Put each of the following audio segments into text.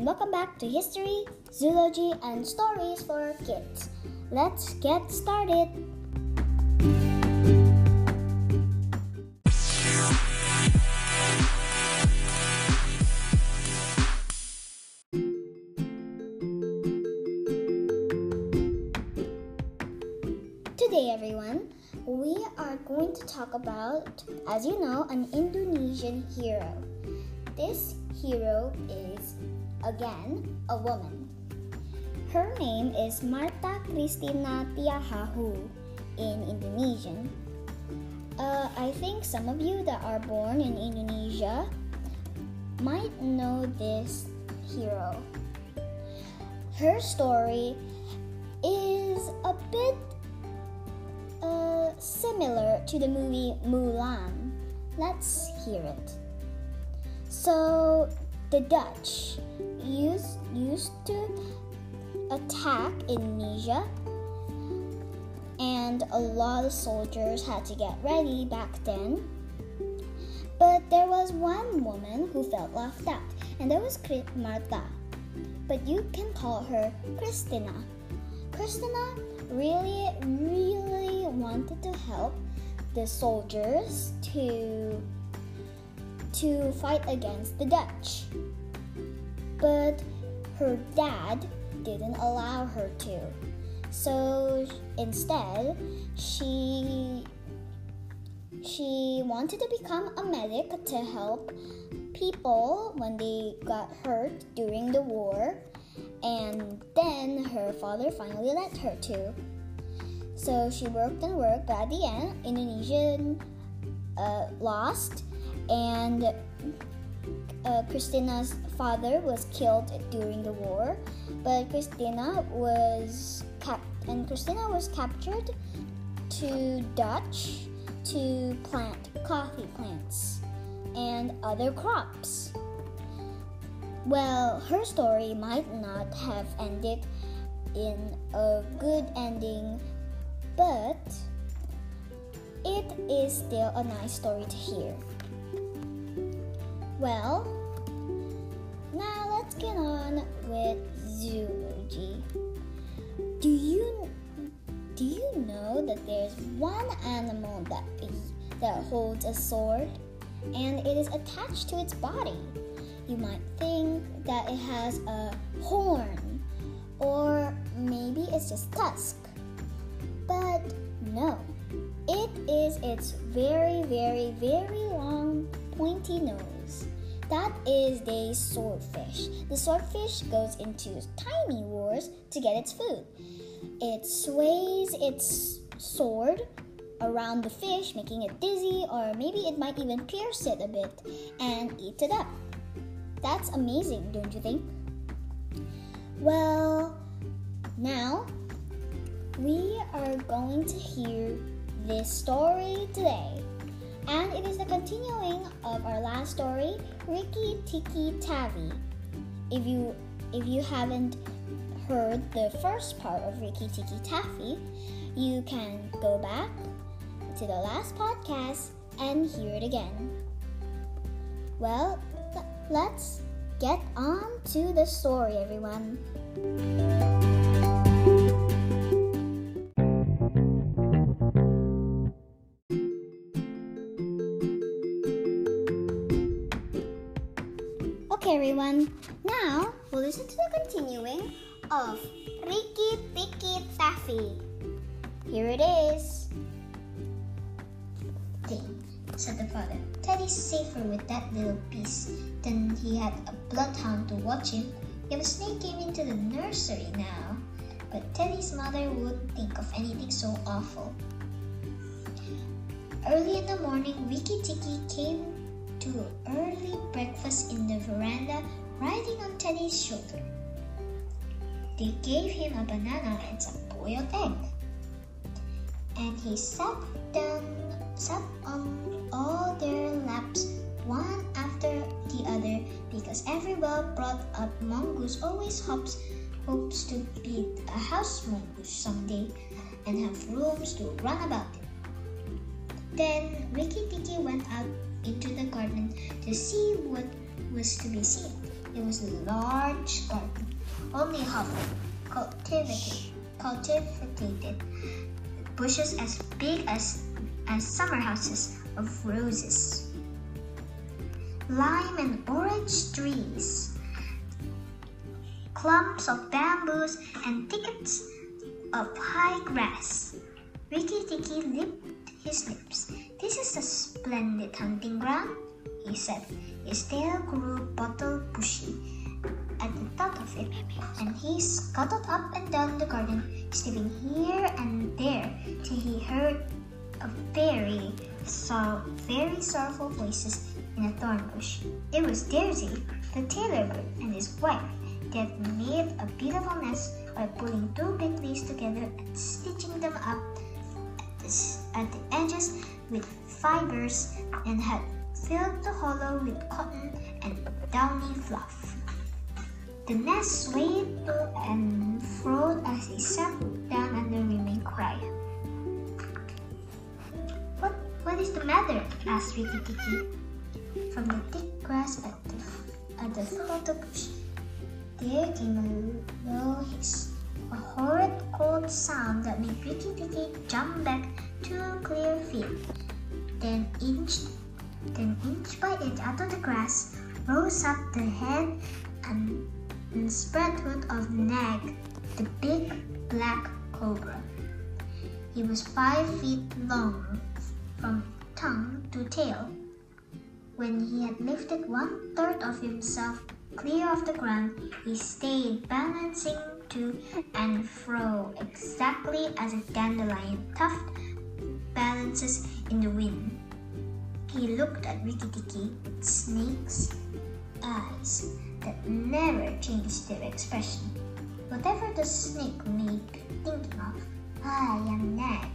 and welcome back to History, Zoology, and Stories for Kids. Let's get started. Today, everyone, we are going to talk about, as you know, an Indonesian hero. This hero is, again, a woman. Her name is Martha Christina Tiahahu in Indonesian. Uh, I think some of you that are born in Indonesia might know this hero. Her story is a bit uh, similar to the movie Mulan. Let's hear it. So, the Dutch used, used to attack Indonesia, and a lot of soldiers had to get ready back then. But there was one woman who felt left out, and that was Martha. But you can call her Christina. Christina really, really wanted to help the soldiers to to fight against the Dutch. But her dad didn't allow her to. So instead, she she wanted to become a medic to help people when they got hurt during the war and then her father finally let her to. So she worked and worked, but at the end, Indonesian uh, lost, and uh, Christina's father was killed during the war. But Christina was cap- and Christina was captured to Dutch to plant coffee plants and other crops. Well, her story might not have ended in a good ending, but it is still a nice story to hear. Well, now let's get on with zoology. Do you do you know that there's one animal that is, that holds a sword and it is attached to its body? you might think that it has a horn or maybe it's just tusk. But no, it is its very, very, very long pointy nose. That is the swordfish. The swordfish goes into tiny wars to get its food. It sways its sword around the fish, making it dizzy, or maybe it might even pierce it a bit and eat it up. That's amazing, don't you think? Well, now we are going to hear this story today. And it is the continuing of our last story, Rikki Tikki Tavi. If you if you haven't heard the first part of Rikki Tikki Tavi, you can go back to the last podcast and hear it again. Well, let's get on to the story, everyone. Everyone, now we'll listen to the continuing of Rikki Tikki Tavi. Here it is. said the father. Teddy's safer with that little beast than he had a bloodhound to watch him. If a snake came into the nursery now, but Teddy's mother wouldn't think of anything so awful. Early in the morning, Rikki Tikki came to early breakfast in the veranda, riding on Teddy's shoulder. They gave him a banana and some boiled egg. And he sat down, sat on all their laps one after the other because every well brought up mongoose always hopes hopes to be a house mongoose someday and have rooms to run about. Then Rikki Tikki went out into the garden to see what was to be seen. It was a large garden, only half cultivated, cultivated bushes as big as, as summer houses of roses. Lime and orange trees, clumps of bamboos, and thickets of high grass. Rikki Tikki licked his lips. This is a splendid hunting ground, he said. His tail grew bottle bushy at the top of it, and he scuttled up and down the garden, sniffing here and there till he heard a very, very sorrowful voices in a thorn bush. It was Daisy, the tailor bird, and his wife. They had made a beautiful nest by pulling two big leaves together and stitching them up at the edges with fibers and had filled the hollow with cotton and downy fluff. The nest swayed to and fro as he sat down under Remain crying. What what is the matter? asked Rikki Tikki from the thick grass at the at the foot of the bush. There came a low hiss, a horrid cold sound that made Rikki Tikki jump back a clear field. Then inch then inch by inch out of the grass rose up the head and, and spread hood of Nag, the big black cobra. He was five feet long from tongue to tail. When he had lifted one third of himself clear of the ground, he stayed balancing to and fro exactly as a dandelion tuft balances in the wind. He looked at Rikki Tikki with snake's eyes that never changed their expression. Whatever the snake may be thinking of, I am Nag.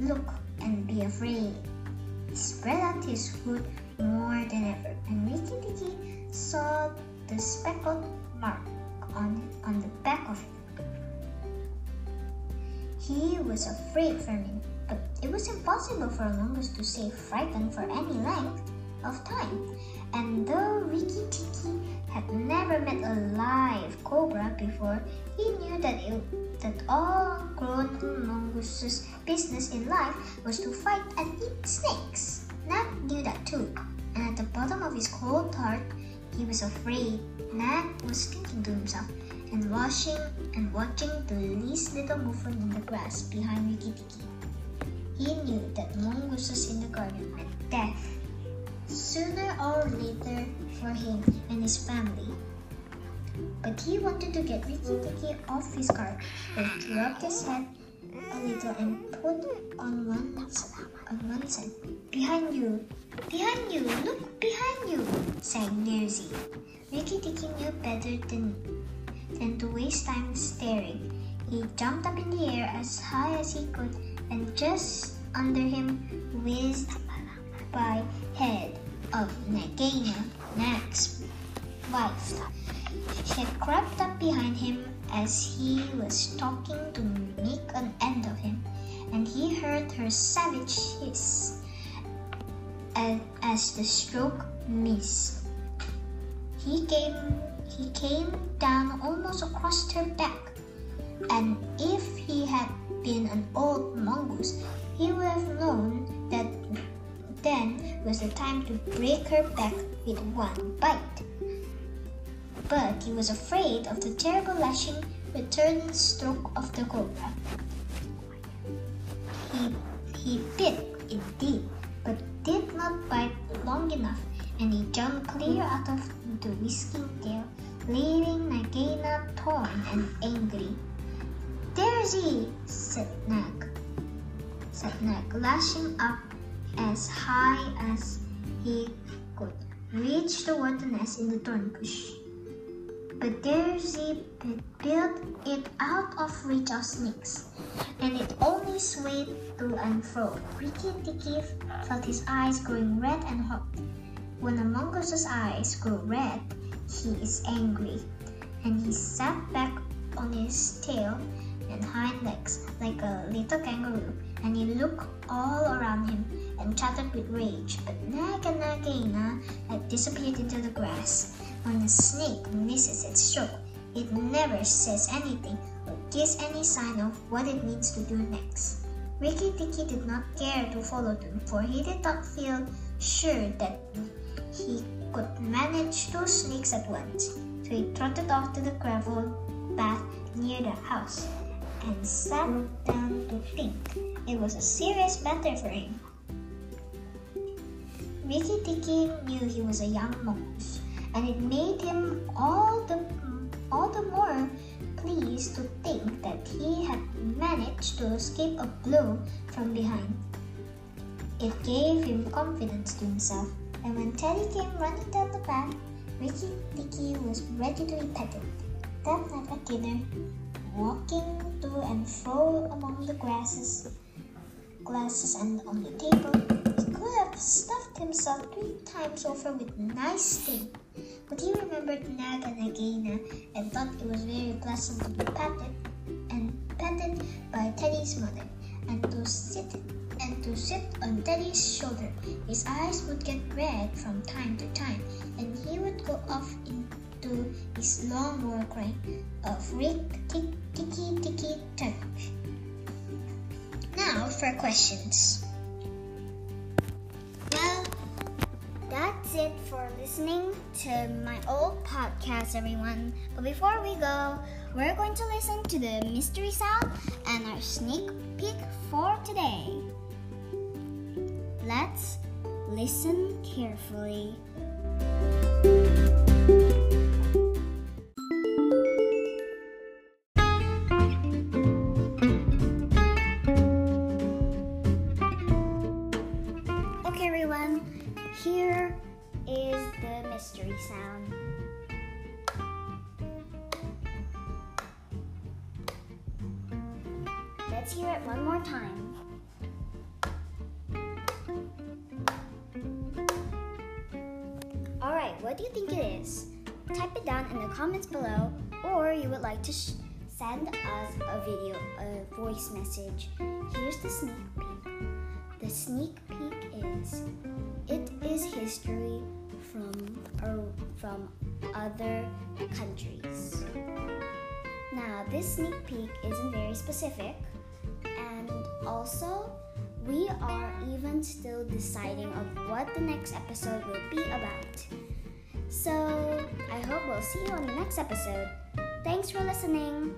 Look and be afraid. He spread out his hood more than ever, and Rikki Tikki saw the speckled mark on, on the back of it. He was afraid for him, but it was impossible for mongoose to stay frightened for any length of time. And though Rikki Tikki had never met a live cobra before, he knew that it, that all grown mongoose's business in life was to fight and eat snakes. Nag knew that too, and at the bottom of his cold heart, he was afraid. Nag was thinking to himself and watching and watching the least little movement in the grass behind Rikki Tikki. He knew that mongooses in the garden meant death, sooner or later for him and his family. But he wanted to get Rikki Tikki off his cart, so he rubbed his head a little and put on one on one side. Behind you, behind you, look behind you, sang Daisy. Rikki Tikki knew better than than to waste time staring. He jumped up in the air as high as he could, and just under him whizzed by head of Nagaina, Nag's wife. She had crept up behind him as he was talking to make an end of him, and he heard her savage hiss as, as the stroke missed. He came he came down almost across her back, and if he had been an old mongoose, he would have known that then was the time to break her back with one bite. But he was afraid of the terrible lashing return stroke of the cobra. He, he bit indeed, but did not bite long enough, and he jumped clear out of the whisking tail, leaving Nagaina torn and angry. There's he, said Nag, said Nag, lashing up as high as he could reach toward the nest in the thorn bush. But Daisy built it out of reach of snakes, and it only swayed to and fro. Rikki Tikki felt his eyes growing red and hot. When a mongoose's eyes grow red, he is angry, and he sat back on his tail and hind legs like a little kangaroo, and he looked all around him and chattered with rage. But Nag and Nagaina had disappeared into the grass. when a snake misses its stroke, it never says anything or gives any sign of what it needs to do next. Rikki Tikki did not care to follow them, for he did not feel sure that he could manage two snakes at once. So he trotted off to the gravel path near the house and sat down to think. It was a serious matter for him. Rikki Tikki knew he was a young mongoose, and it made him all the all the more pleased to think that he had managed to escape a blow from behind. It gave him confidence to himself, and when Teddy came running down the path, Rikki Tikki was ready to be petted. That night at dinner, walking to and fro among the grasses, glasses and on the table, he could have stuffed himself three times over with nice things. But he remembered Nag and Nagaina and thought it was very pleasant to be patted and petted by Teddy's mother, and to sit and to sit on Teddy's shoulder. His eyes would get red from time to time, and he would go off into his long war cry of Rick Tick Ticky Ticky Tack. Now for questions. Well, that's it for listening to my old podcast, everyone. But before we go, we're going to listen to the mystery sound and our sneak peek for today. Let's listen carefully. What do you think it is? Type it down in the comments below, or you would like to sh- send us a video, a voice message. Here's the sneak peek. The sneak peek is it is history from or from other countries. Now, this sneak peek isn't very specific, and also we are even still deciding of what the next episode will be about. So, I hope we'll see you on the next episode. Thanks for listening.